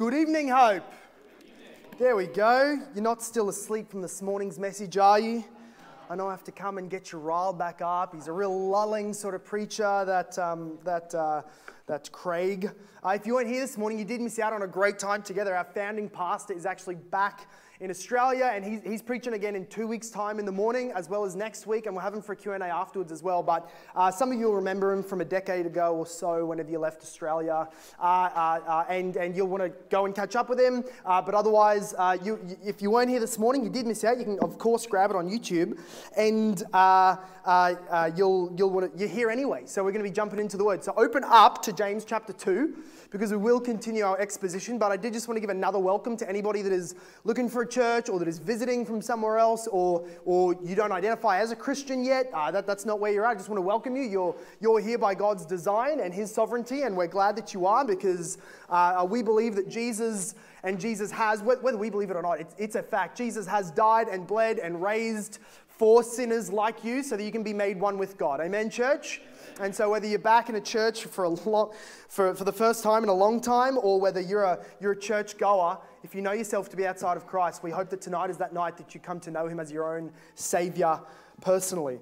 Good evening, Hope. There we go. You're not still asleep from this morning's message, are you? I know I have to come and get you riled back up. He's a real lulling sort of preacher, that, um, that, uh, that Craig. Uh, if you weren't here this morning, you did miss out on a great time together. Our founding pastor is actually back in Australia, and he's, he's preaching again in two weeks' time in the morning, as well as next week, and we'll have him for a Q&A afterwards as well. But uh, some of you will remember him from a decade ago or so, whenever you left Australia, uh, uh, uh and, and you'll want to go and catch up with him. Uh, but otherwise, you, if you weren't here this morning, you did miss out. You can, of course, grab it on YouTube, and you'll, you'll want to, you're here anyway. So we're going to be jumping into the Word. So open up to James chapter 2 because we will continue our exposition. But I did just want to give another welcome to anybody that is looking for a church or that is visiting from somewhere else or, or you don't identify as a Christian yet. Uh, that, that's not where you're at. I just want to welcome you. You're, you're here by God's design and His sovereignty, and we're glad that you are because uh, we believe that Jesus and Jesus has, whether we believe it or not, it's, it's a fact. Jesus has died and bled and raised for sinners like you so that you can be made one with God. Amen, church? And so, whether you're back in a church for, a long, for, for the first time in a long time, or whether you're a, you're a church goer, if you know yourself to be outside of Christ, we hope that tonight is that night that you come to know Him as your own Savior personally.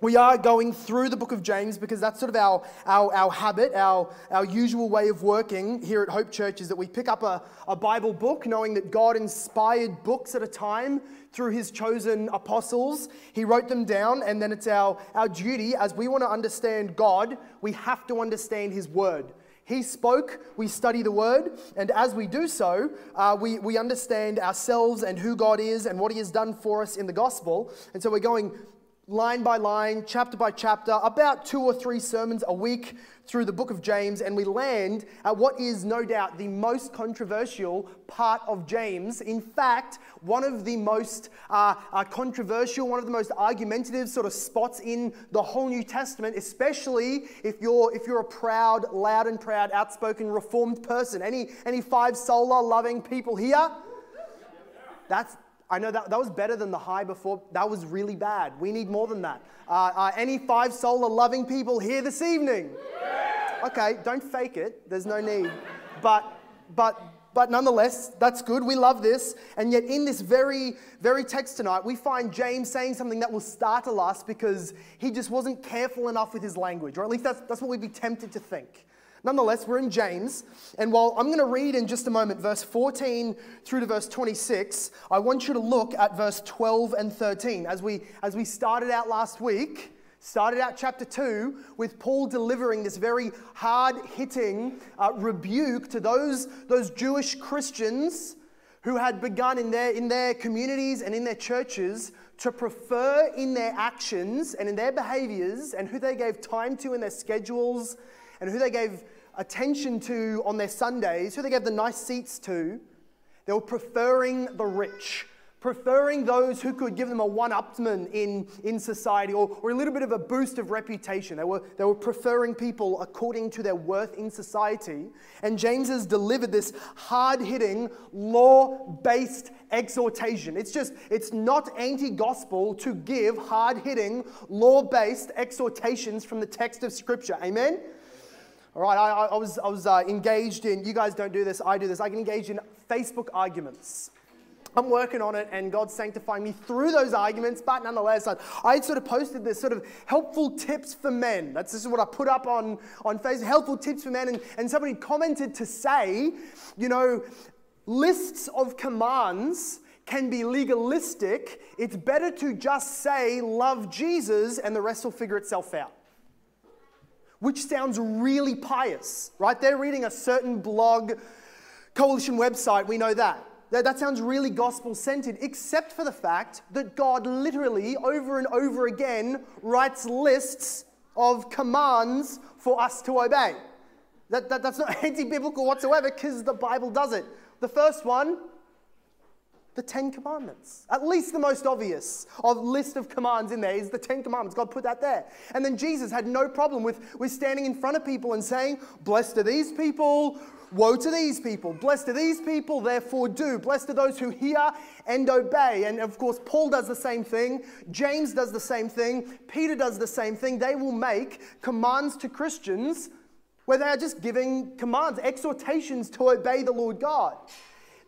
We are going through the book of James because that's sort of our, our, our habit, our, our usual way of working here at Hope Church is that we pick up a, a Bible book, knowing that God inspired books at a time through his chosen apostles. He wrote them down, and then it's our, our duty as we want to understand God, we have to understand his word. He spoke, we study the word, and as we do so, uh, we, we understand ourselves and who God is and what he has done for us in the gospel. And so we're going line by line, chapter by chapter, about two or three sermons a week through the book of James, and we land at what is no doubt the most controversial part of James. In fact, one of the most uh, uh, controversial, one of the most argumentative sort of spots in the whole New Testament, especially if you're if you're a proud, loud and proud, outspoken, reformed person. Any any five sola loving people here? That's I know that, that was better than the high before. That was really bad. We need more than that. Uh, uh, any five sola loving people here this evening? Okay, don't fake it. There's no need. But, but, but nonetheless, that's good. We love this. And yet, in this very, very text tonight, we find James saying something that will startle us because he just wasn't careful enough with his language, or at least that's, that's what we'd be tempted to think. Nonetheless, we're in James, and while I'm going to read in just a moment verse 14 through to verse 26, I want you to look at verse 12 and 13. As we, as we started out last week, started out chapter 2 with Paul delivering this very hard hitting uh, rebuke to those, those Jewish Christians who had begun in their, in their communities and in their churches to prefer in their actions and in their behaviors and who they gave time to in their schedules and who they gave attention to on their Sundays, who they gave the nice seats to, they were preferring the rich, preferring those who could give them a one upsman in, in society or, or a little bit of a boost of reputation. They were, they were preferring people according to their worth in society. And James has delivered this hard hitting, law based exhortation. It's just, it's not anti gospel to give hard hitting, law based exhortations from the text of Scripture. Amen? All right, I, I was, I was uh, engaged in, you guys don't do this, I do this. I get engaged in Facebook arguments. I'm working on it and God's sanctifying me through those arguments, but nonetheless, I, I sort of posted this sort of helpful tips for men. That's just what I put up on, on Facebook, helpful tips for men. And, and somebody commented to say, you know, lists of commands can be legalistic. It's better to just say, love Jesus, and the rest will figure itself out which sounds really pious, right? They're reading a certain blog, coalition website, we know that. That, that sounds really gospel centered, except for the fact that God literally, over and over again, writes lists of commands for us to obey. That, that, that's not anti biblical whatsoever because the Bible does it. The first one the Ten Commandments. At least the most obvious of list of commands in there is the Ten Commandments. God put that there. And then Jesus had no problem with, with standing in front of people and saying, Blessed are these people, woe to these people. Blessed are these people, therefore do. Blessed are those who hear and obey. And of course, Paul does the same thing. James does the same thing. Peter does the same thing. They will make commands to Christians where they are just giving commands, exhortations to obey the Lord God.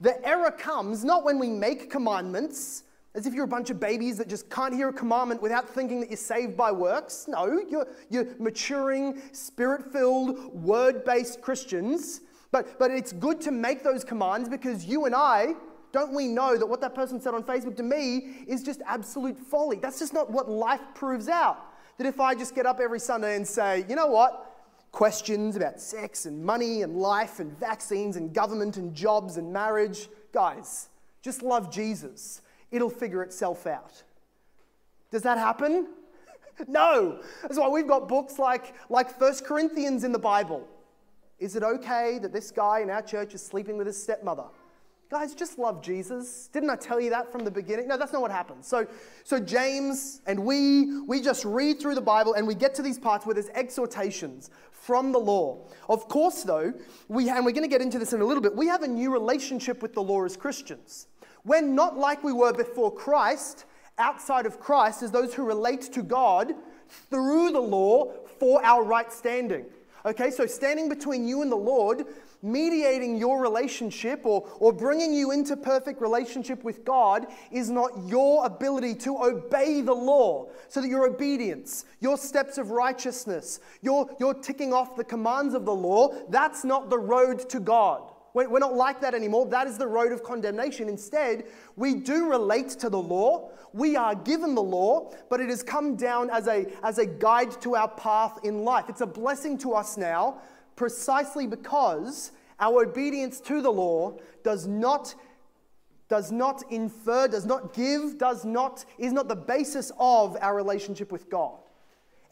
The error comes not when we make commandments, as if you're a bunch of babies that just can't hear a commandment without thinking that you're saved by works. No, you're, you're maturing, spirit filled, word based Christians. But, but it's good to make those commands because you and I, don't we know that what that person said on Facebook to me is just absolute folly? That's just not what life proves out. That if I just get up every Sunday and say, you know what? Questions about sex and money and life and vaccines and government and jobs and marriage, guys, just love Jesus. It'll figure itself out. Does that happen? no. That's why we've got books like, like 1 Corinthians in the Bible. Is it okay that this guy in our church is sleeping with his stepmother? Guys, just love Jesus. Didn't I tell you that from the beginning? No, that's not what happens. So, so James and we, we just read through the Bible and we get to these parts where there's exhortations from the law. Of course, though, we, and we're going to get into this in a little bit, we have a new relationship with the law as Christians. We're not like we were before Christ, outside of Christ, as those who relate to God through the law for our right standing. Okay, so standing between you and the Lord mediating your relationship or, or bringing you into perfect relationship with God is not your ability to obey the law. So that your obedience, your steps of righteousness, your, your ticking off the commands of the law, that's not the road to God. We're not like that anymore. That is the road of condemnation. Instead, we do relate to the law. We are given the law, but it has come down as a, as a guide to our path in life. It's a blessing to us now precisely because our obedience to the law does not does not infer, does not give, does not, is not the basis of our relationship with God.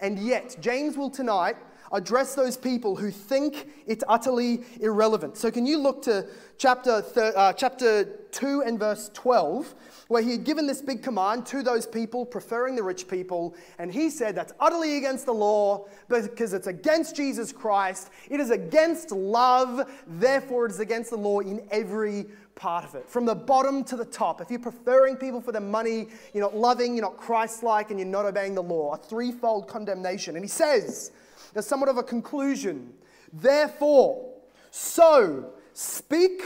And yet, James will tonight address those people who think it's utterly irrelevant. So, can you look to chapter, thir- uh, chapter 2 and verse 12, where he had given this big command to those people, preferring the rich people, and he said that's utterly against the law because it's against Jesus Christ, it is against love, therefore, it is against the law in every part of it. From the bottom to the top. If you're preferring people for their money, you're not loving, you're not Christ like, and you're not obeying the law. A threefold condemnation. And he says, there's somewhat of a conclusion. Therefore, so speak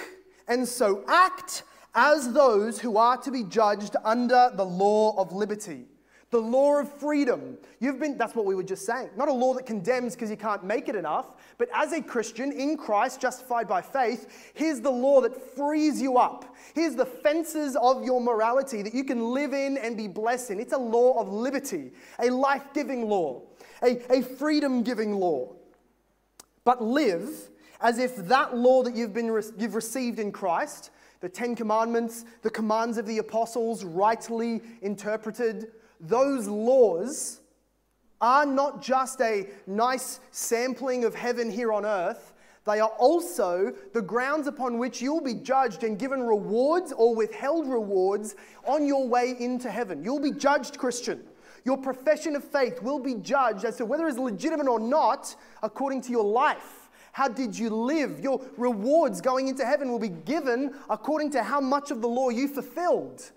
and so act as those who are to be judged under the law of liberty. The law of freedom. You've been, that's what we were just saying. Not a law that condemns because you can't make it enough, but as a Christian in Christ, justified by faith, here's the law that frees you up. Here's the fences of your morality that you can live in and be blessed in. It's a law of liberty, a life giving law a, a freedom giving law. But live as if that law that you've, been, you've received in Christ, the Ten Commandments, the commands of the apostles, rightly interpreted, those laws are not just a nice sampling of heaven here on earth. They are also the grounds upon which you'll be judged and given rewards or withheld rewards on your way into heaven. You'll be judged, Christian. Your profession of faith will be judged as to whether it's legitimate or not according to your life. How did you live? Your rewards going into heaven will be given according to how much of the law you fulfilled.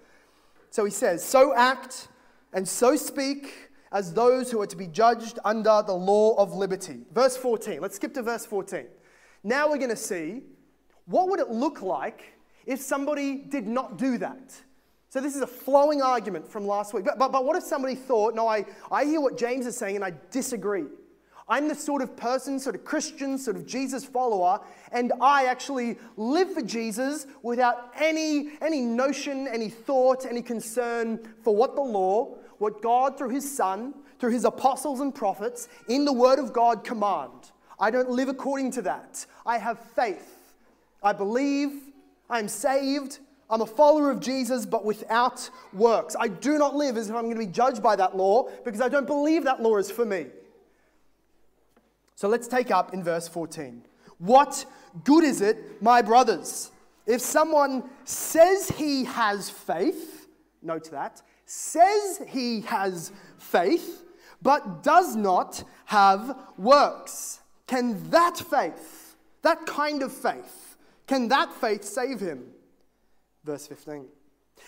So he says, So act and so speak as those who are to be judged under the law of liberty. Verse 14. Let's skip to verse 14. Now we're going to see what would it look like if somebody did not do that? So this is a flowing argument from last week. But, but, but what if somebody thought, no, I, I hear what James is saying and I disagree. I'm the sort of person, sort of Christian, sort of Jesus follower, and I actually live for Jesus without any, any notion, any thought, any concern for what the law, what God through his Son, through his apostles and prophets, in the Word of God command. I don't live according to that. I have faith. I believe. I'm saved. I'm a follower of Jesus, but without works. I do not live as if I'm going to be judged by that law because I don't believe that law is for me. So let's take up in verse 14. What good is it, my brothers, if someone says he has faith, note that, says he has faith, but does not have works? Can that faith, that kind of faith, can that faith save him? Verse 15.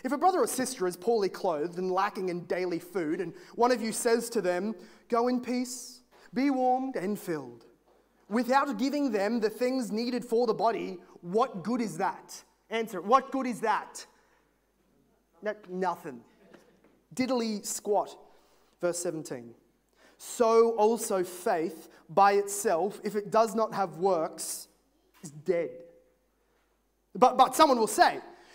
If a brother or sister is poorly clothed and lacking in daily food, and one of you says to them, Go in peace, be warmed and filled, without giving them the things needed for the body, what good is that? Answer What good is that? No, nothing. Diddly squat. Verse 17. So also faith by itself, if it does not have works, is dead. But, but someone will say,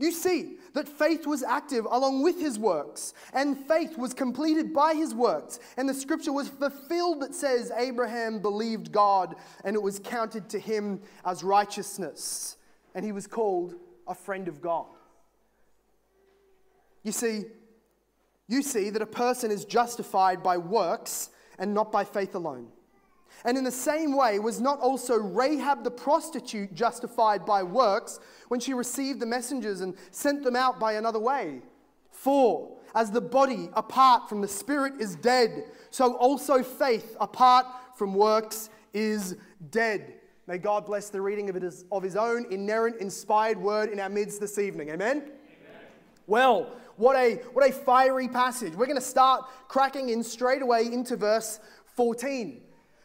you see that faith was active along with his works, and faith was completed by his works. And the scripture was fulfilled that says, Abraham believed God, and it was counted to him as righteousness. And he was called a friend of God. You see, you see that a person is justified by works and not by faith alone. And in the same way, was not also Rahab the prostitute justified by works when she received the messengers and sent them out by another way? For, as the body apart from the spirit is dead, so also faith apart from works is dead. May God bless the reading of, as, of his own inerrant, inspired word in our midst this evening. Amen? Amen. Well, what a, what a fiery passage. We're going to start cracking in straight away into verse 14.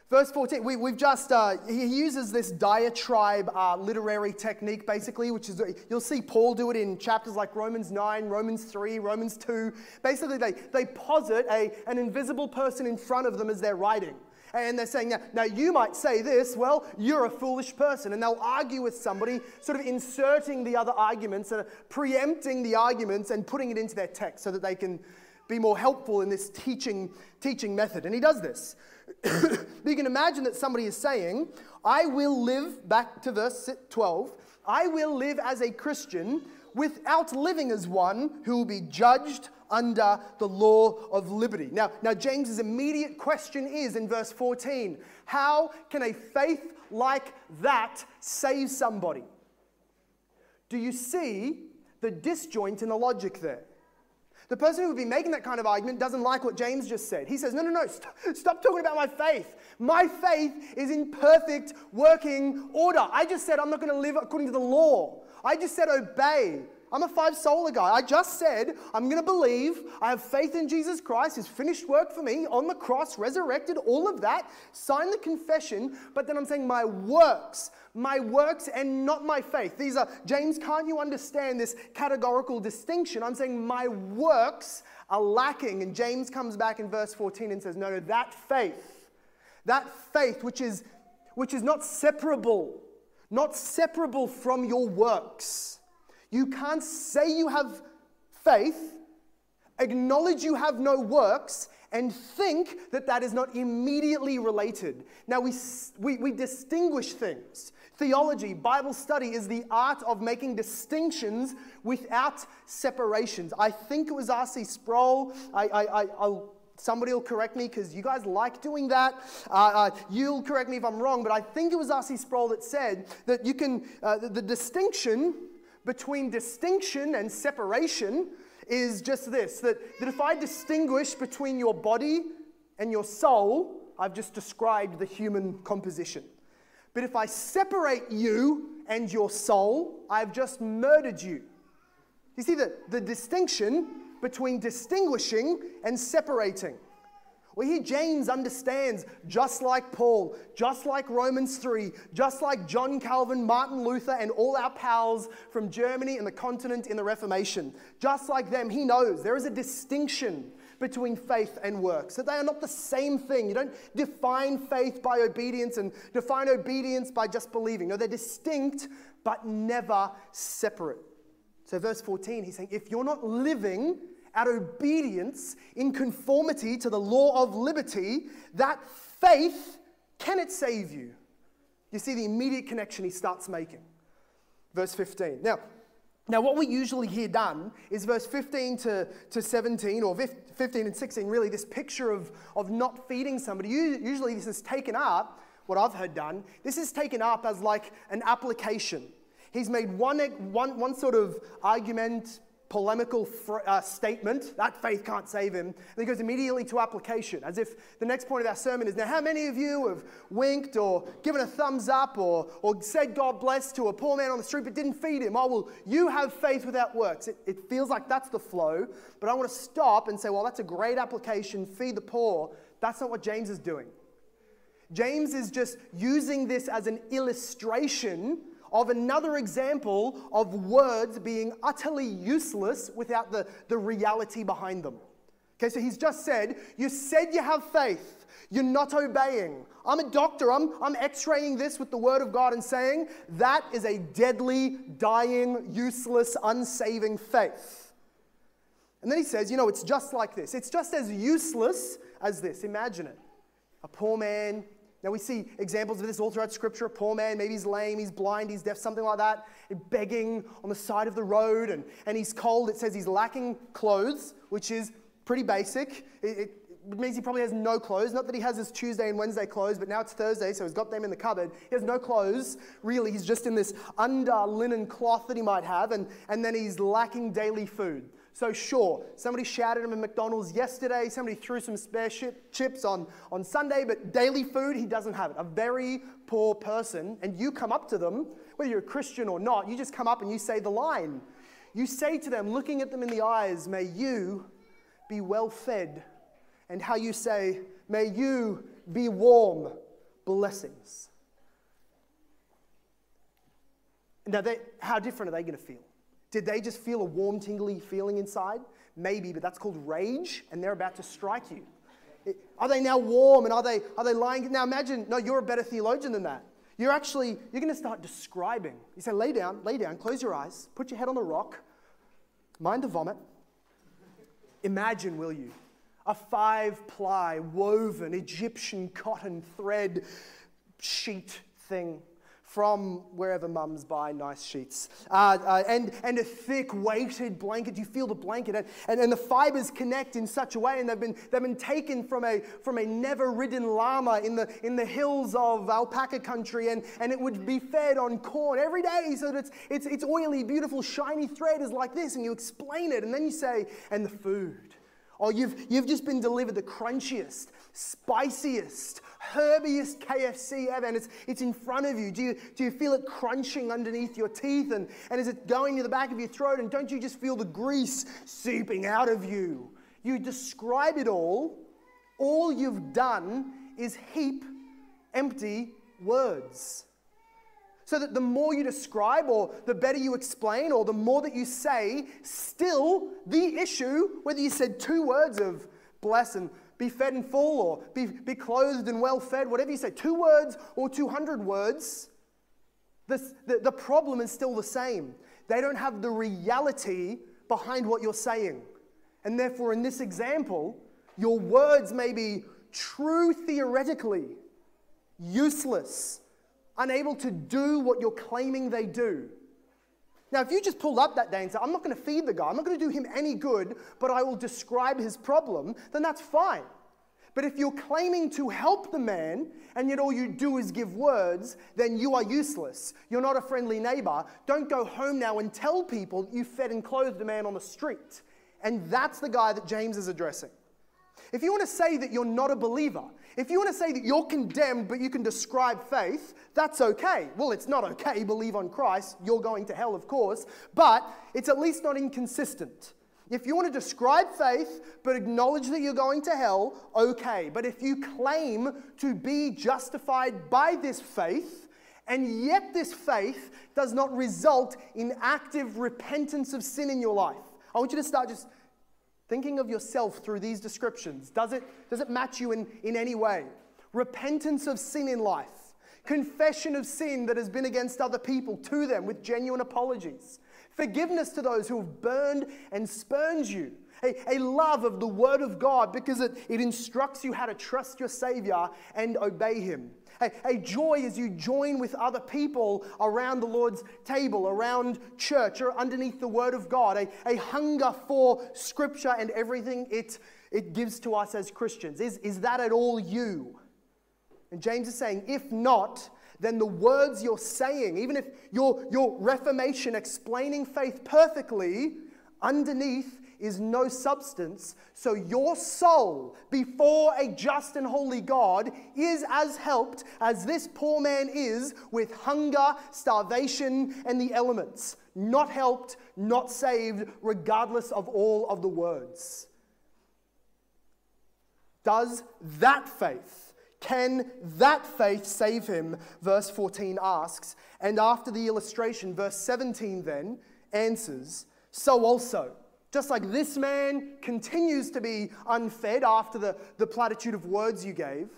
Verse 14, we, have just, uh, he uses this diatribe uh, literary technique basically, which is, you'll see Paul do it in chapters like Romans 9, Romans 3, Romans 2. Basically, they, they posit a, an invisible person in front of them as they're writing. And they're saying, now, now you might say this, well, you're a foolish person. And they'll argue with somebody, sort of inserting the other arguments and preempting the arguments and putting it into their text so that they can be more helpful in this teaching, teaching method. And he does this. you can imagine that somebody is saying, I will live, back to verse 12, I will live as a Christian without living as one who will be judged under the law of liberty. Now, now James's immediate question is in verse 14, how can a faith like that save somebody? Do you see the disjoint in the logic there? The person who would be making that kind of argument doesn't like what James just said. He says, No, no, no, st- stop talking about my faith. My faith is in perfect working order. I just said I'm not going to live according to the law. I just said obey. I'm a five sola guy. I just said I'm going to believe. I have faith in Jesus Christ, his finished work for me on the cross, resurrected, all of that. Sign the confession, but then I'm saying my works, my works and not my faith. These are, James, can't you understand this categorical distinction? I'm saying my works are lacking. And James comes back in verse 14 and says, No, no, that faith, that faith which is, which is not separable, not separable from your works. You can't say you have faith, acknowledge you have no works, and think that that is not immediately related. Now, we, we, we distinguish things. Theology, Bible study, is the art of making distinctions without separations. I think it was R.C. Sproul. I, I, I, I'll Somebody will correct me because you guys like doing that. Uh, uh, you'll correct me if I'm wrong, but I think it was R.C. Sproul that said that you can, uh, the, the distinction between distinction and separation is just this that, that if I distinguish between your body and your soul, I've just described the human composition. But if I separate you and your soul, I've just murdered you. You see the, the distinction between distinguishing and separating. Well, here James understands, just like Paul, just like Romans 3, just like John Calvin, Martin Luther, and all our pals from Germany and the continent in the Reformation, just like them, he knows there is a distinction between faith and works, that they are not the same thing. You don't define faith by obedience and define obedience by just believing. No, they're distinct but never separate. So, verse 14, he's saying, if you're not living out obedience in conformity to the law of liberty, that faith can it save you? You see the immediate connection he starts making. Verse 15. Now, now, what we usually hear done is verse 15 to, to 17, or 15 and 16, really, this picture of, of not feeding somebody. Usually, this is taken up what I've heard done, this is taken up as like an application. He's made one, one, one sort of argument, polemical uh, statement that faith can't save him. And he goes immediately to application, as if the next point of our sermon is now, how many of you have winked or given a thumbs up or, or said God bless to a poor man on the street but didn't feed him? Oh, well, you have faith without works. It, it feels like that's the flow, but I want to stop and say, well, that's a great application, feed the poor. That's not what James is doing. James is just using this as an illustration of another example of words being utterly useless without the, the reality behind them. Okay, so he's just said, You said you have faith, you're not obeying. I'm a doctor, I'm, I'm x raying this with the word of God and saying that is a deadly, dying, useless, unsaving faith. And then he says, You know, it's just like this. It's just as useless as this. Imagine it. A poor man now, we see examples of this all throughout Scripture. A poor man, maybe he's lame, he's blind, he's deaf, something like that, begging on the side of the road, and, and he's cold. It says he's lacking clothes, which is pretty basic. It, it, means he probably has no clothes. Not that he has his Tuesday and Wednesday clothes, but now it's Thursday, so he's got them in the cupboard. He has no clothes, really. He's just in this under linen cloth that he might have, and, and then he's lacking daily food. So, sure, somebody shouted him at McDonald's yesterday, somebody threw some spare chips on, on Sunday, but daily food, he doesn't have it. A very poor person, and you come up to them, whether you're a Christian or not, you just come up and you say the line. You say to them, looking at them in the eyes, May you be well fed. And how you say, May you be warm. Blessings. Now, they, how different are they going to feel? Did they just feel a warm, tingly feeling inside? Maybe, but that's called rage, and they're about to strike you. Are they now warm and are they, are they lying? Now imagine, no, you're a better theologian than that. You're actually, you're going to start describing. You say, lay down, lay down, close your eyes, put your head on the rock, mind the vomit. Imagine, will you, a five ply woven Egyptian cotton thread sheet thing from wherever mums buy nice sheets. Uh, uh, and, and a thick weighted blanket. You feel the blanket. And, and, and, the fibers connect in such a way, and they've been, they've been taken from a, from a never ridden llama in the, in the hills of alpaca country, and, and it would be fed on corn every day so that it's, it's, it's oily, beautiful, shiny thread is like this. And you explain it, and then you say, and the food. Oh, you've, you've just been delivered the crunchiest, spiciest, herbiest KFC ever, and it's, it's in front of you. Do, you. do you feel it crunching underneath your teeth? And, and is it going to the back of your throat? And don't you just feel the grease seeping out of you? You describe it all. All you've done is heap empty words. So that the more you describe, or the better you explain, or the more that you say, still the issue, whether you said two words of bless and be fed and full, or be, be clothed and well fed, whatever you say, two words or 200 words, the, the problem is still the same. They don't have the reality behind what you're saying. And therefore, in this example, your words may be true theoretically, useless, unable to do what you're claiming they do. Now, if you just pulled up that day and said, I'm not going to feed the guy, I'm not going to do him any good, but I will describe his problem, then that's fine. But if you're claiming to help the man and yet all you do is give words, then you are useless. You're not a friendly neighbor. Don't go home now and tell people you fed and clothed a man on the street. And that's the guy that James is addressing. If you want to say that you're not a believer, if you want to say that you're condemned but you can describe faith, that's okay. Well, it's not okay, believe on Christ, you're going to hell, of course, but it's at least not inconsistent. If you want to describe faith but acknowledge that you're going to hell, okay. But if you claim to be justified by this faith, and yet this faith does not result in active repentance of sin in your life, I want you to start just Thinking of yourself through these descriptions, does it, does it match you in, in any way? Repentance of sin in life, confession of sin that has been against other people to them with genuine apologies, forgiveness to those who have burned and spurned you, a, a love of the Word of God because it, it instructs you how to trust your Savior and obey Him. A, joy as you join with other people around the Lord's table, around church, or underneath the Word of God. A, a hunger for Scripture and everything it, it gives to us as Christians. Is, is that at all you? And James is saying, if not, then the words you're saying, even if your, your reformation explaining faith perfectly, underneath is no substance. So your soul before a just and holy God is as helped as this poor man is with hunger, starvation, and the elements. Not helped, not saved, regardless of all of the words. Does that faith, can that faith save him? Verse 14 asks. And after the illustration, verse 17 then answers, so also. Just like this man continues to be unfed after the, the platitude of words you gave,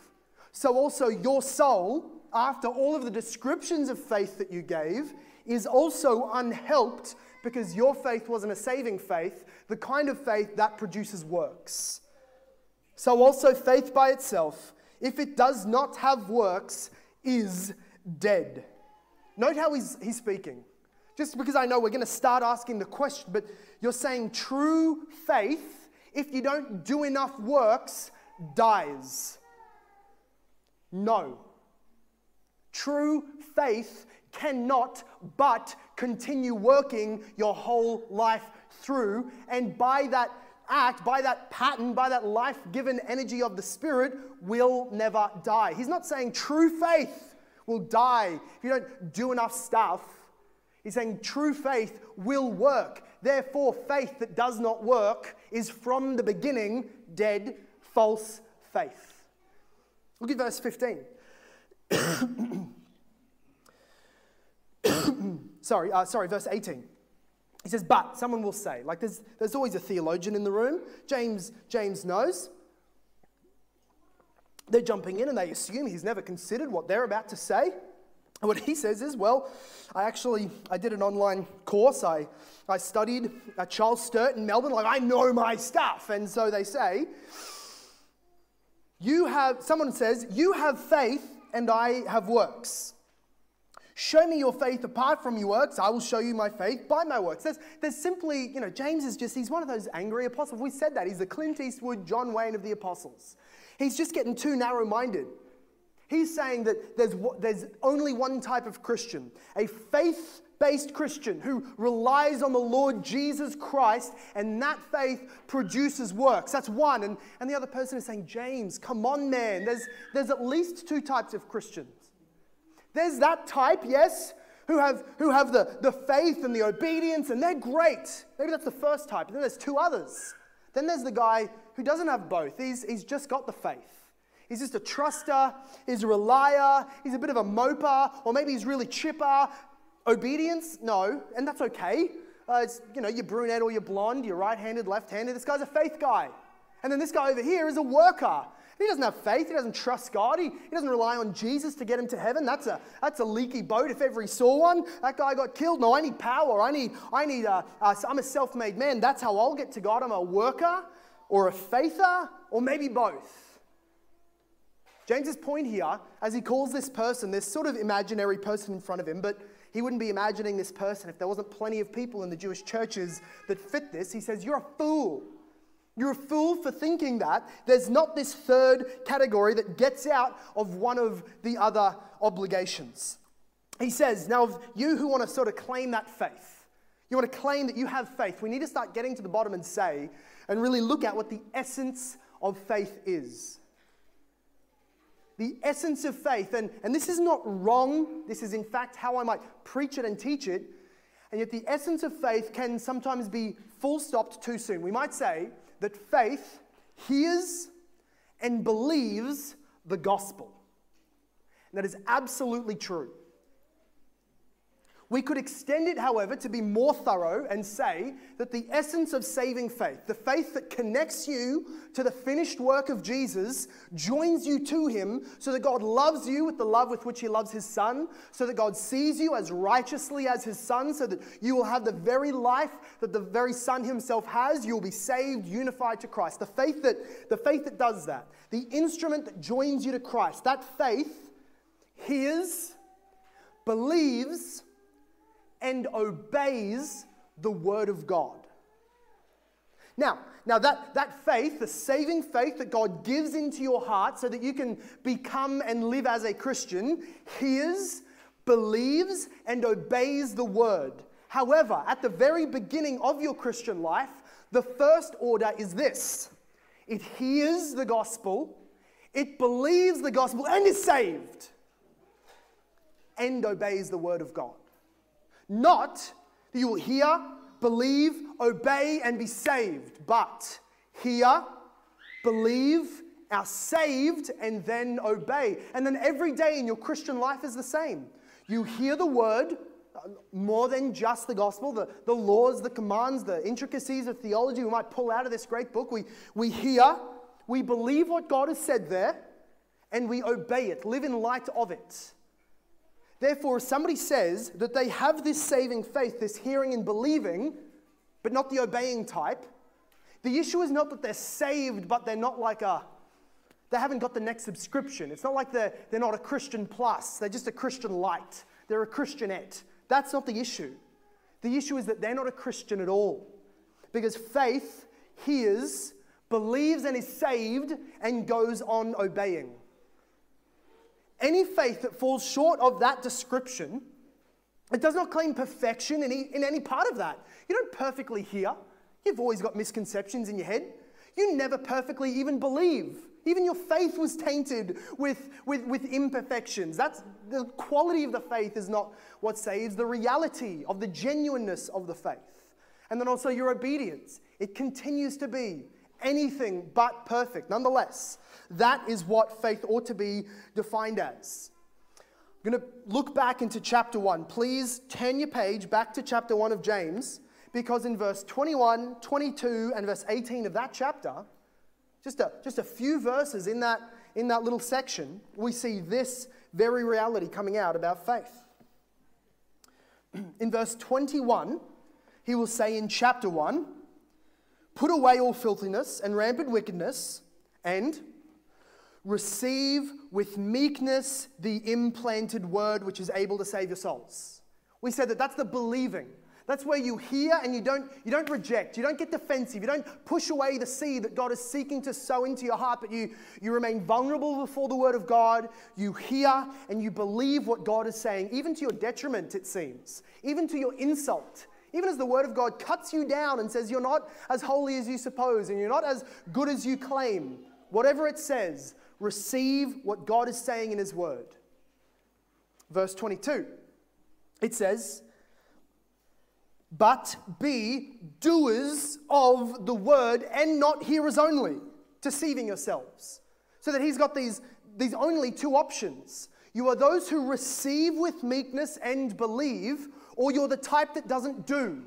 so also your soul, after all of the descriptions of faith that you gave, is also unhelped because your faith wasn't a saving faith, the kind of faith that produces works. So also faith by itself, if it does not have works, is dead. Note how he's, he's speaking. Just because I know we're going to start asking the question, but you're saying true faith, if you don't do enough works, dies. No. True faith cannot but continue working your whole life through. And by that act, by that pattern, by that life given energy of the Spirit, will never die. He's not saying true faith will die if you don't do enough stuff. He's saying true faith will work. Therefore, faith that does not work is from the beginning dead, false faith. Look at verse 15. sorry, uh, sorry, verse 18. He says, but someone will say, like there's, there's always a theologian in the room. James, James knows. They're jumping in and they assume he's never considered what they're about to say. What he says is, well, I actually, I did an online course. I, I studied at Charles Sturt in Melbourne. Like, I know my stuff. And so they say, you have, someone says, you have faith and I have works. Show me your faith apart from your works. I will show you my faith by my works. There's, there's simply, you know, James is just, he's one of those angry apostles. We said that. He's the Clint Eastwood, John Wayne of the apostles. He's just getting too narrow minded. He's saying that there's, there's only one type of Christian, a faith based Christian who relies on the Lord Jesus Christ, and that faith produces works. That's one. And, and the other person is saying, James, come on, man. There's, there's at least two types of Christians. There's that type, yes, who have, who have the, the faith and the obedience, and they're great. Maybe that's the first type. And then there's two others. Then there's the guy who doesn't have both. He's, he's just got the faith. He's just a truster, he's a relier, he's a bit of a moper, or maybe he's really chipper. Obedience? No, and that's okay. Uh, it's, you know, you're brunette or you're blonde, you're right handed, left handed. This guy's a faith guy. And then this guy over here is a worker. He doesn't have faith. He doesn't trust God. He, he doesn't rely on Jesus to get him to heaven. That's a, that's a leaky boat if ever he saw one. That guy got killed. No, I need power. I need, I need a, a I'm a self made man. That's how I'll get to God. I'm a worker or a faither or maybe both. James's point here, as he calls this person, this sort of imaginary person in front of him, but he wouldn't be imagining this person if there wasn't plenty of people in the Jewish churches that fit this. He says, You're a fool. You're a fool for thinking that. There's not this third category that gets out of one of the other obligations. He says, Now, you who want to sort of claim that faith, you want to claim that you have faith, we need to start getting to the bottom and say, and really look at what the essence of faith is. The essence of faith, and, and this is not wrong, this is in fact how I might preach it and teach it, and yet the essence of faith can sometimes be full stopped too soon. We might say, that faith hears and believes the gospel. And that is absolutely true. We could extend it, however, to be more thorough and say that the essence of saving faith, the faith that connects you to the finished work of Jesus, joins you to Him so that God loves you with the love with which He loves His Son, so that God sees you as righteously as His Son, so that you will have the very life that the very Son Himself has. You will be saved, unified to Christ. The faith that, the faith that does that, the instrument that joins you to Christ, that faith hears, believes, and obeys the word of God. Now, now that, that faith, the saving faith that God gives into your heart so that you can become and live as a Christian, hears, believes, and obeys the word. However, at the very beginning of your Christian life, the first order is this it hears the gospel, it believes the gospel, and is saved, and obeys the word of God. Not that you will hear, believe, obey, and be saved, but hear, believe, are saved, and then obey. And then every day in your Christian life is the same. You hear the word, uh, more than just the gospel, the, the laws, the commands, the intricacies of theology we might pull out of this great book. We, we hear, we believe what God has said there, and we obey it, live in light of it. Therefore, if somebody says that they have this saving faith, this hearing and believing, but not the obeying type, the issue is not that they're saved, but they're not like a, they haven't got the next subscription. It's not like they're, they're not a Christian plus, they're just a Christian light. They're a Christianette. That's not the issue. The issue is that they're not a Christian at all. Because faith hears, believes, and is saved, and goes on obeying. Any faith that falls short of that description, it does not claim perfection in any, in any part of that. You don't perfectly hear. You've always got misconceptions in your head. You never perfectly even believe. Even your faith was tainted with, with, with imperfections. That's the quality of the faith is not what saves, the reality of the genuineness of the faith. And then also your obedience. It continues to be anything but perfect. Nonetheless, that is what faith ought to be defined as. I'm going to look back into chapter 1. Please turn your page back to chapter 1 of James, because in verse 21, 22, and verse 18 of that chapter, just a, just a few verses in that, in that little section, we see this very reality coming out about faith. In verse 21, he will say in chapter 1 Put away all filthiness and rampant wickedness, and receive with meekness the implanted word which is able to save your souls. We said that that's the believing. That's where you hear and you don't, you don't reject. You don't get defensive. You don't push away the seed that God is seeking to sow into your heart, but you, you remain vulnerable before the Word of God. You hear and you believe what God is saying, even to your detriment, it seems, even to your insult. Even as the Word of God cuts you down and says you're not as holy as you suppose and you're not as good as you claim, whatever it says, receive what God is saying in His Word. Verse 22, it says, but be doers of the word and not hearers only, deceiving yourselves. So that he's got these, these only two options. You are those who receive with meekness and believe, or you're the type that doesn't do.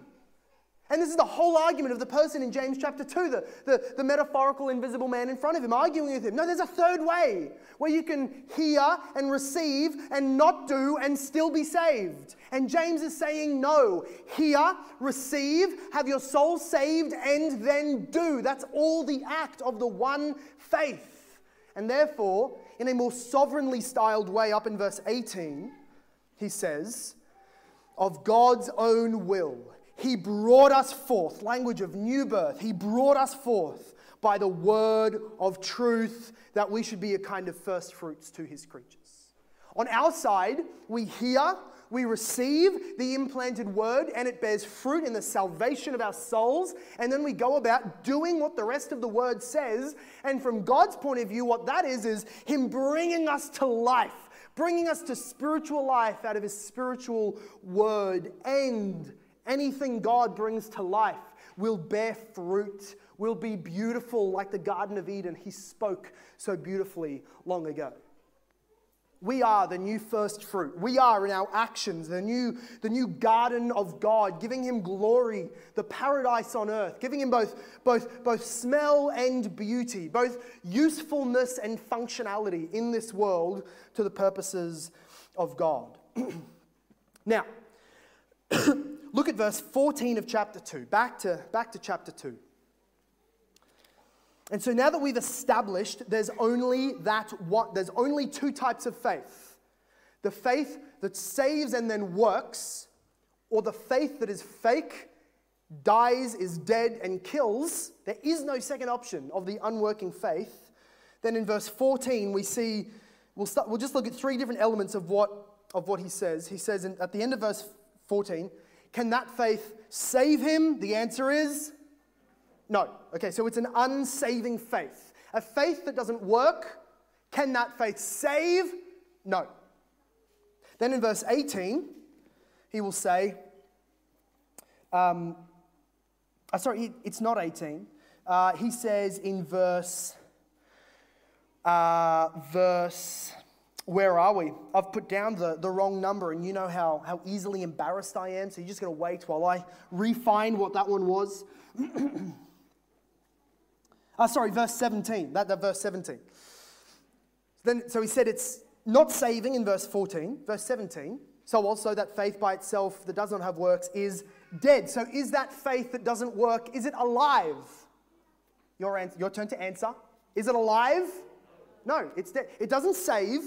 And this is the whole argument of the person in James chapter 2, the, the, the, metaphorical invisible man in front of him, arguing with him. No, there's a third way where you can hear and receive and not do and still be saved. And James is saying, no, hear, receive, have your soul saved, and then do. That's all the act of the one faith. And therefore, in a more sovereignly styled way, up in verse 18, he says, of God's own will he brought us forth, language of new birth. He brought us forth by the word of truth that we should be a kind of first fruits to his creatures. On our side, we hear, we receive the implanted word, and it bears fruit in the salvation of our souls. And then we go about doing what the rest of the word says. And from God's point of view, what that is, is Him bringing us to life, bringing us to spiritual life out of His spiritual word. And anything God brings to life will bear fruit, will be beautiful like the Garden of Eden He spoke so beautifully long ago. We are the new first fruit. We are in our actions the new, the new garden of God, giving Him glory, the paradise on earth, giving Him both, both, both smell and beauty, both usefulness and functionality in this world to the purposes of God. now, Look at verse 14 of chapter 2. Back to, back to chapter 2. And so now that we've established there's only that what there's only two types of faith. The faith that saves and then works, or the faith that is fake dies, is dead, and kills, there is no second option of the unworking faith, then in verse 14 we see, we'll, start, we'll just look at three different elements of what, of what he says. He says in, at the end of verse 14, can that faith save him? The answer is no. Okay, so it's an unsaving faith. A faith that doesn't work, can that faith save? No. Then in verse 18, he will say, um, uh, sorry, it's not 18. Uh, he says in verse, uh, verse, where are we? I've put down the, the wrong number, and you know how, how easily embarrassed I am, so you're just going to wait while I refine what that one was. uh, sorry, verse 17. That, that verse 17. Then, so he said it's not saving in verse 14. Verse 17. So also that faith by itself that does not have works is dead. So is that faith that doesn't work, is it alive? Your, an- your turn to answer. Is it alive? No, it's dead. It doesn't save,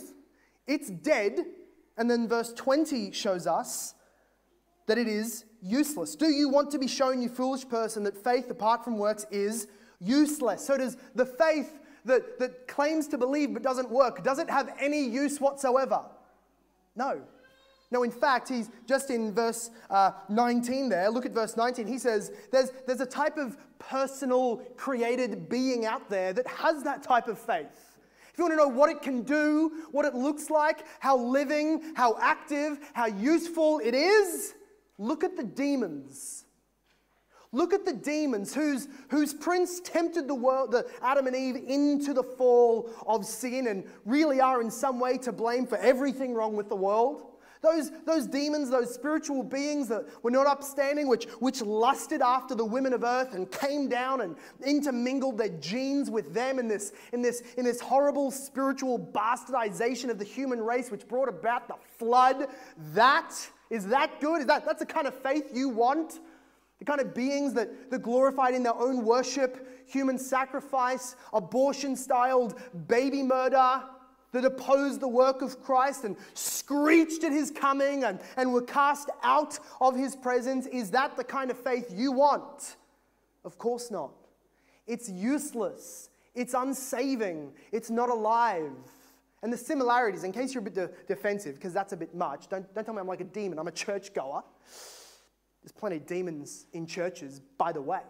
it's dead. And then verse 20 shows us that it is useless. Do you want to be shown, you foolish person, that faith apart from works is useless? So does the faith that, that claims to believe but doesn't work, does it have any use whatsoever? No. No, in fact, he's just in verse uh, 19 there. Look at verse 19. He says there's, there's a type of personal created being out there that has that type of faith. If you want to know what it can do, what it looks like, how living, how active, how useful it is, look at the demons. Look at the demons whose, whose prince tempted the world, the Adam and Eve into the fall of sin and really are in some way to blame for everything wrong with the world. Those, those demons, those spiritual beings that were not upstanding, which, which lusted after the women of earth and came down and intermingled their genes with them in this, in this, in this horrible spiritual bastardization of the human race, which brought about the flood. That is that good? Is that that's the kind of faith you want? The kind of beings that, that glorified in their own worship, human sacrifice, abortion styled baby murder, that opposed the work of Christ and screeched at his coming and, and were cast out of his presence. Is that the kind of faith you want? Of course not. It's useless, it's unsaving, it's not alive. And the similarities, in case you're a bit de- defensive, because that's a bit much, don't, don't tell me I'm like a demon, I'm a churchgoer. There's plenty of demons in churches, by the way.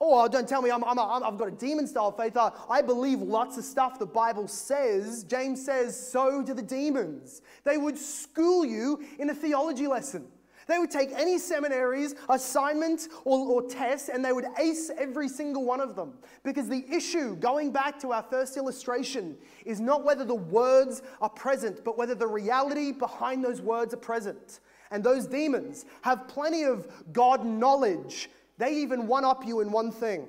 Oh, don't tell me I'm, I'm, i have got a demon style faith. I, I believe lots of stuff the Bible says. James says, so do the demons. They would school you in a theology lesson. They would take any seminaries, assignment, or, or test, and they would ace every single one of them. Because the issue, going back to our first illustration, is not whether the words are present, but whether the reality behind those words are present. And those demons have plenty of God knowledge they even one up you in one thing.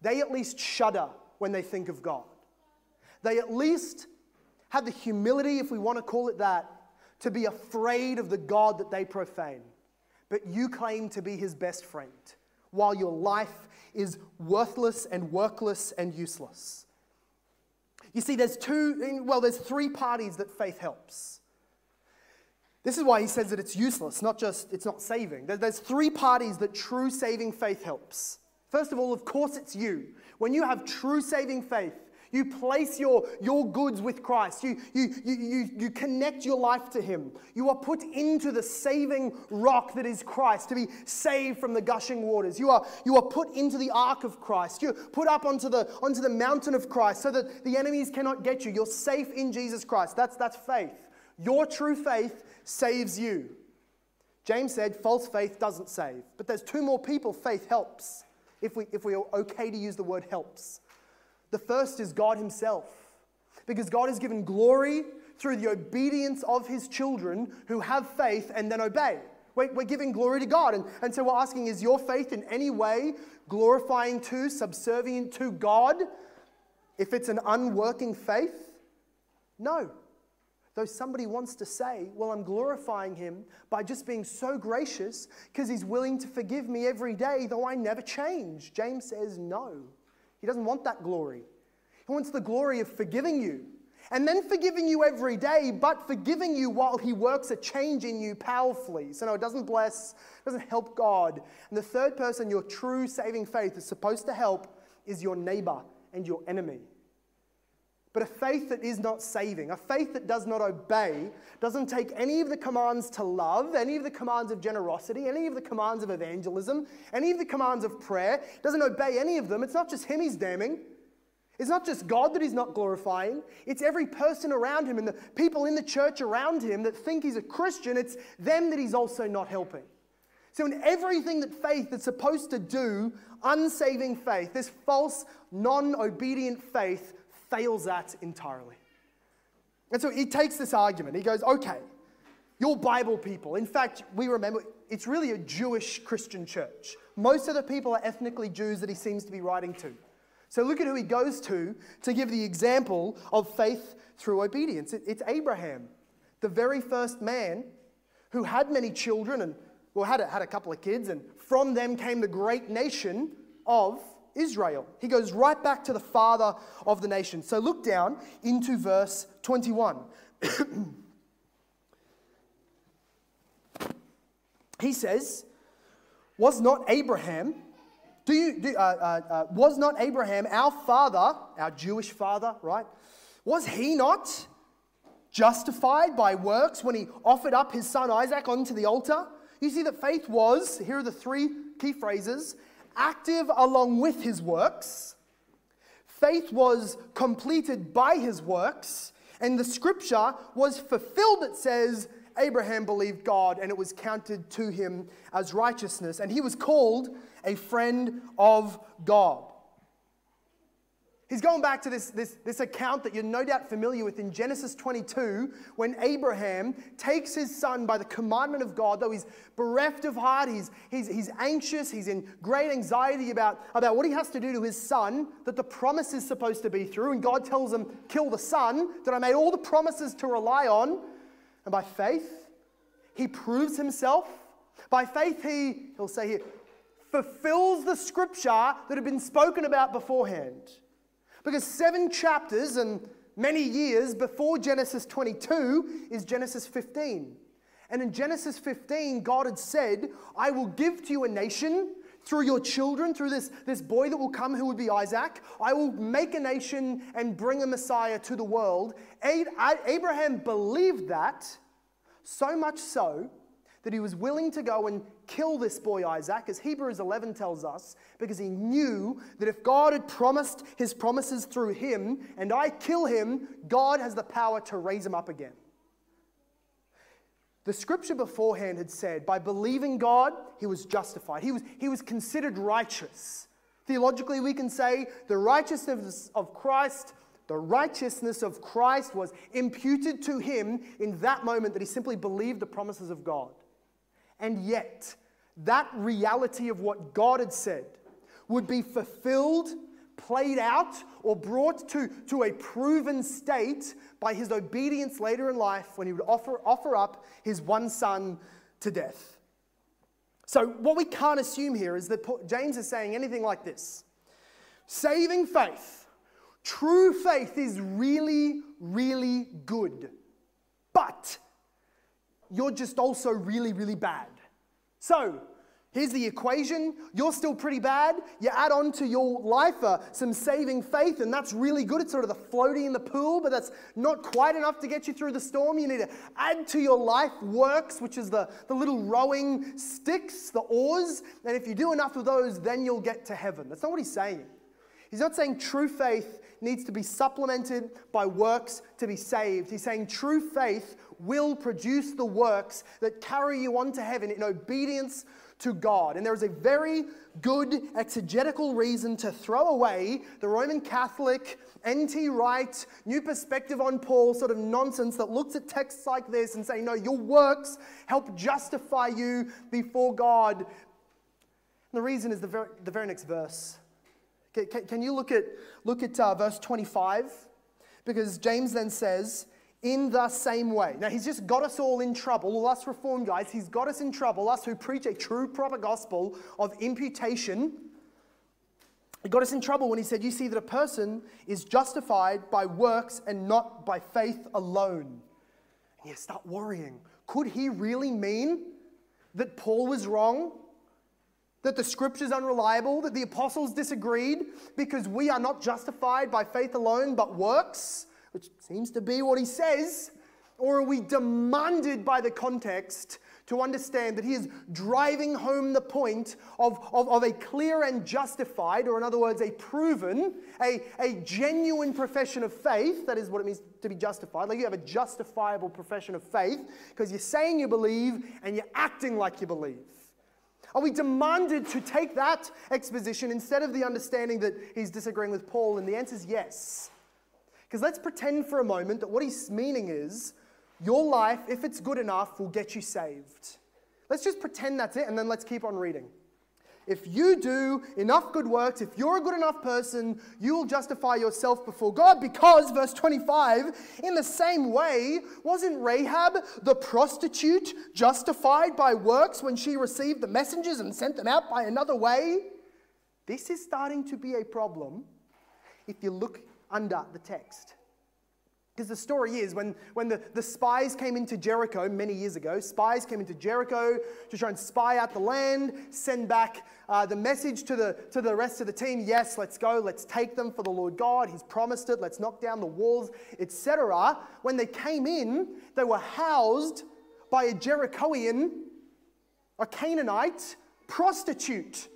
They at least shudder when they think of God. They at least have the humility, if we want to call it that, to be afraid of the God that they profane. But you claim to be his best friend, while your life is worthless and workless and useless. You see, there's two, well, there's three parties that faith helps. This is why he says that it's useless, not just it's not saving. There's three parties that true saving faith helps. First of all, of course, it's you. When you have true saving faith, you place your, your goods with Christ. You, you, you, you, you connect your life to Him. You are put into the saving rock that is Christ to be saved from the gushing waters. You are, you are put into the ark of Christ. You're put up onto the, onto the mountain of Christ so that the enemies cannot get you. You're safe in Jesus Christ. That's, that's faith. Your true faith saves you. James said false faith doesn't save. But there's two more people faith helps, if we, if we are okay to use the word helps. The first is God Himself, because God has given glory through the obedience of His children who have faith and then obey. We're, giving glory to God. And, and so we're asking, is your faith in any way glorifying to, subservient to God? If it's an unworking faith, no. Though somebody wants to say, well, I'm glorifying him by just being so gracious because he's willing to forgive me every day, though I never change. James says no. He doesn't want that glory. He wants the glory of forgiving you and then forgiving you every day, but forgiving you while he works a change in you powerfully. So, no, it doesn't bless, it doesn't help God. And the third person your true saving faith is supposed to help is your neighbor and your enemy. But a faith that is not saving, a faith that does not obey, doesn't take any of the commands to love, any of the commands of generosity, any of the commands of evangelism, any of the commands of prayer, doesn't obey any of them. It's not just him he's damning. It's not just God that he's not glorifying, it's every person around him and the people in the church around him that think he's a Christian, it's them that he's also not helping. So, in everything that faith is supposed to do, unsaving faith, this false, non obedient faith fails at entirely. And so he takes this argument. He goes, okay, you're Bible people. In fact, we remember it's really a Jewish Christian church. Most of the people are ethnically Jews that he seems to be writing to. So look at who he goes to to give the example of faith through obedience. it's Abraham, the very first man who had many children and, well, had a, had a couple of kids, and from them came the great nation of Israel. He goes right back to the father of the nation. So look down into verse 21. he says, Was not Abraham, do you, do, uh, uh, uh, was not Abraham our father, our Jewish father, right? Was he not justified by works when he offered up his son Isaac onto the altar? You see that faith was, here are the three key phrases active along with his works. Faith was completed by his works. And the scripture was fulfilled, it says, Abraham believed God and it was counted to him as righteousness. And he was called a friend of God. He's going back to this, this, this account that you're no doubt familiar with in Genesis 22 when Abraham takes his son by the commandment of God, though he's bereft of heart, he's, he's, he's anxious, he's in great anxiety about, about what he has to do to his son that the promise is supposed to be through. And God tells him, Kill the son that I made all the promises to rely on. And by faith, he proves himself. By faith, he, he'll say here, fulfills the scripture that had been spoken about beforehand. Because seven chapters and many years before Genesis 22 is Genesis 15. And in Genesis 15, God had said, I will give to you a nation through your children, through this, this boy that will come who would be Isaac. I will make a nation and bring a Messiah to the world. Abraham believed that so much so that he was willing to go and kill this boy Isaac, as Hebrews 11 tells us, because he knew that if God had promised his promises through him and I kill him, God has the power to raise him up again. The scripture beforehand had said, by believing God, he was justified. He was, he was considered righteous. Theologically, we can say the righteousness of Christ the righteousness of Christ was imputed to him in that moment that he simply believed the promises of God. And yet, that reality of what God had said would be fulfilled, played out, or brought to, to a proven state by his obedience later in life when he would offer, offer up his one son to death. So, what we can't assume here is that James is saying anything like this saving faith, true faith is really, really good. But you're just also really, really bad. So, here's the equation. You're still pretty bad. You add on to your life uh, some saving faith, and that's really good. It's sort of the floating in the pool, but that's not quite enough to get you through the storm. You need to add to your life works, which is the, the little rowing sticks, the oars. And if you do enough of those, then you'll get to heaven. That's not what he's saying. He's not saying true faith needs to be supplemented by works to be saved. He's saying true faith will produce the works that carry you on to heaven in obedience to God. And there is a very good exegetical reason to throw away the Roman Catholic, NT Wright, new perspective on Paul sort of nonsense that looks at texts like this and say, no, your works help justify you before God. And the reason is the very, the very next verse. Can, can, can you look at, look at uh, verse 25? Because James then says, in the same way. Now, he's just got us all in trouble, all us reform guys. He's got us in trouble, us who preach a true, proper gospel of imputation. He got us in trouble when he said, You see that a person is justified by works and not by faith alone. And you start worrying. Could he really mean that Paul was wrong? That the scripture's unreliable? That the apostles disagreed because we are not justified by faith alone but works? Which seems to be what he says. Or are we demanded by the context to understand that he is driving home the point of, of, of, a clear and justified, or in other words, a proven, a, a genuine profession of faith. That is what it means to be justified. Like you have a justifiable profession of faith because you're saying you believe and you're acting like you believe. Are we demanded to take that exposition instead of the understanding that he's disagreeing with Paul? And the answer is yes. Because let's pretend for a moment that what he's meaning is your life, if it's good enough, will get you saved. Let's just pretend that's it and then let's keep on reading. If you do enough good works, if you're a good enough person, you will justify yourself before God because, verse 25, in the same way, wasn't Rahab the prostitute justified by works when she received the messengers and sent them out by another way? This is starting to be a problem if you look under the text. Because the story is when, when the, the spies came into Jericho many years ago, spies came into Jericho to try and spy out the land, send back uh, the message to the, to the rest of the team yes, let's go, let's take them for the Lord God. He's promised it, let's knock down the walls, etc. When they came in, they were housed by a Jerichoan, a Canaanite prostitute.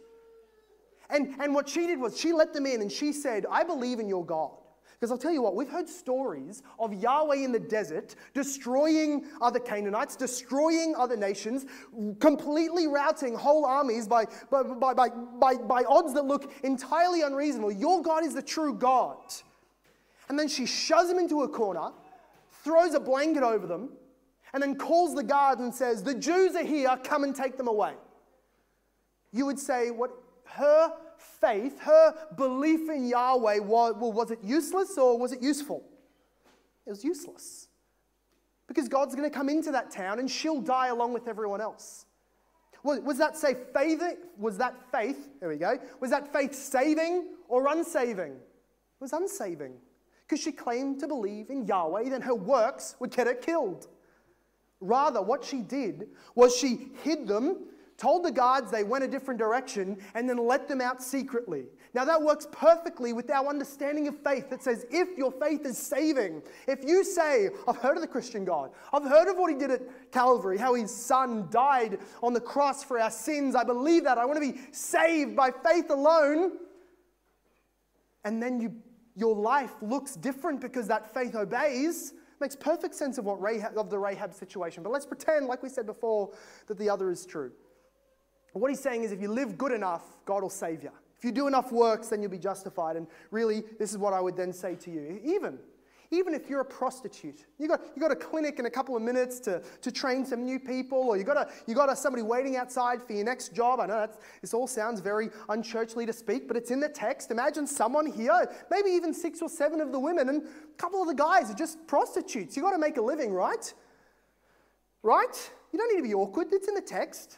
And, and what she did was she let them in and she said, I believe in your God. Because I'll tell you what, we've heard stories of Yahweh in the desert destroying other Canaanites, destroying other nations, completely routing whole armies by, by, by, by, by, by odds that look entirely unreasonable. Your God is the true God. And then she shoves them into a corner, throws a blanket over them, and then calls the guards and says, The Jews are here, come and take them away. You would say, What her faith, her belief in Yahweh, was, well, was it useless or was it useful? It was useless. Because God's going to come into that town and she'll die along with everyone else. Was, was that say faith? Was that faith? There we go. Was that faith saving or unsaving? It was unsaving. Because she claimed to believe in Yahweh, then her works would get her killed. Rather, what she did was she hid them told the guards they went a different direction, and then let them out secretly. Now, that works perfectly with our understanding of faith that says if your faith is saving, if you say, I've heard of the Christian God, I've heard of what he did at Calvary, how his son died on the cross for our sins, I believe that, I want to be saved by faith alone, and then you, your life looks different because that faith obeys. Makes perfect sense of what Rahab, of the Rahab situation. But let's pretend, like we said before, that the other is true. What he's saying is if you live good enough, God will save you. If you do enough works, then you'll be justified. And really, this is what I would then say to you. Even, even if you're a prostitute, you got, you got a clinic in a couple of minutes to, to train some new people, or you got, a, you got a, somebody waiting outside for your next job. I know that's, this all sounds very unchurchly to speak, but it's in the text. Imagine someone here, maybe even six or seven of the women, and a couple of the guys are just prostitutes. you got to make a living, right? Right? You don't need to be awkward. It's in the text.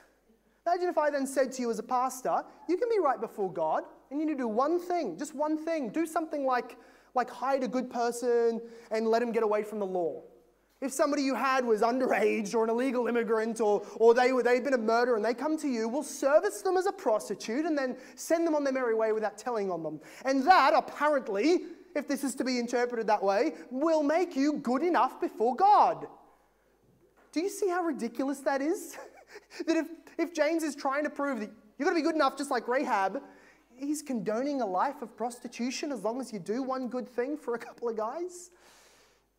Imagine if I then said to you as a pastor, you can be right before God and you need to do one thing, just one thing. Do something like, like hide a good person and let him get away from the law. If somebody you had was underage or an illegal immigrant or, or they were, they'd been a murderer and they come to you, we'll service them as a prostitute and then send them on their merry way without telling on them. And that, apparently, if this is to be interpreted that way, will make you good enough before God. Do you see how ridiculous that is? that if if James is trying to prove that you've got to be good enough, just like Rahab, he's condoning a life of prostitution as long as you do one good thing for a couple of guys.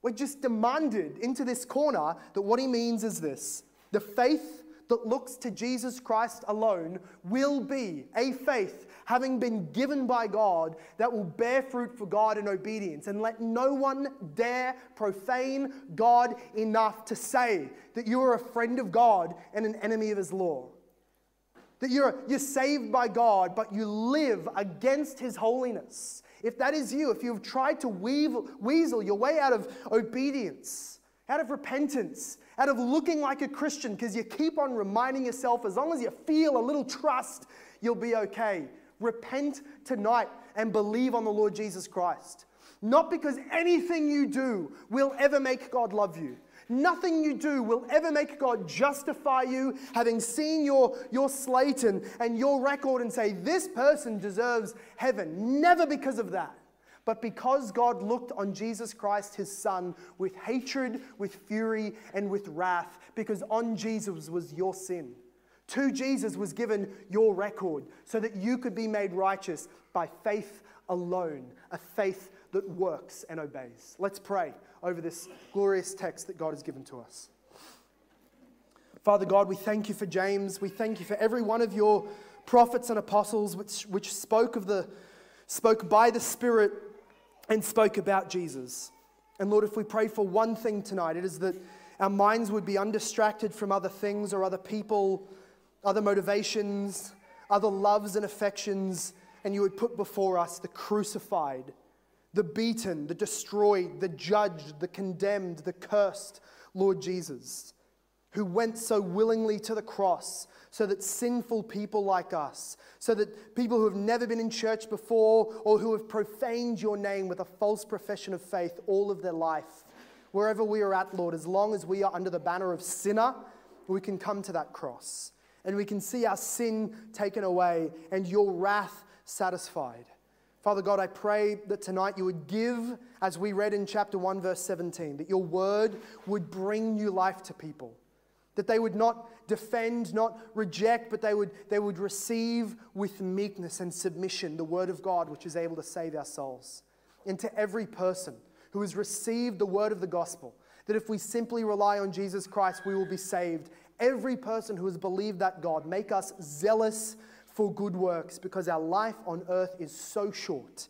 We're just demanded into this corner that what he means is this the faith that looks to Jesus Christ alone will be a faith having been given by God that will bear fruit for God in obedience. And let no one dare profane God enough to say that you are a friend of God and an enemy of his law. That you're, you're saved by God, but you live against his holiness. If that is you, if you've tried to weasel, weasel your way out of obedience, out of repentance, out of looking like a Christian, because you keep on reminding yourself as long as you feel a little trust, you'll be okay repent tonight and believe on the Lord Jesus Christ. Not because anything you do will ever make God love you. Nothing you do will ever make God justify you, having seen your, your slate and, and your record and say, This person deserves heaven. Never because of that. But because God looked on Jesus Christ, his son, with hatred, with fury, and with wrath, because on Jesus was your sin. To Jesus was given your record so that you could be made righteous by faith alone, a faith that works and obeys. Let's pray over this glorious text that God has given to us. Father God, we thank you for James. We thank you for every one of your prophets and apostles which, which spoke of the spoke by the Spirit and spoke about Jesus. And Lord, if we pray for one thing tonight, it is that our minds would be undistracted from other things or other people, other motivations, other loves and affections, and you would put before us the crucified, the beaten, the destroyed, the judged, the condemned, the cursed Lord Jesus, who went so willingly to the cross so that sinful people like us, so that people who have never been in church before or who have profaned your name with a false profession of faith all of their life, wherever we are at, Lord, as long as we are under the banner of sinner, we can come to that cross and we can see our sin taken away and your wrath satisfied. Father God, I pray that tonight you would give, as we read in chapter 1, verse 17, that your word would bring new life to people. That they would not defend, not reject, but they would, they would receive with meekness and submission the word of God, which is able to save our souls. And to every person who has received the word of the gospel, that if we simply rely on Jesus Christ, we will be saved. Every person who has believed that God, make us zealous for good works because our life on earth is so short,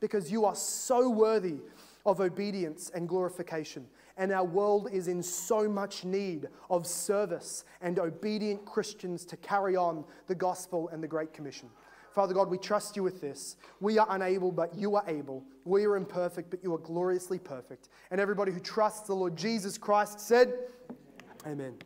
because you are so worthy of obedience and glorification. And our world is in so much need of service and obedient Christians to carry on the gospel and the Great Commission. Father God, we trust you with this. We are unable, but you are able. We are imperfect, but you are gloriously perfect. And everybody who trusts the Lord Jesus Christ said, Amen.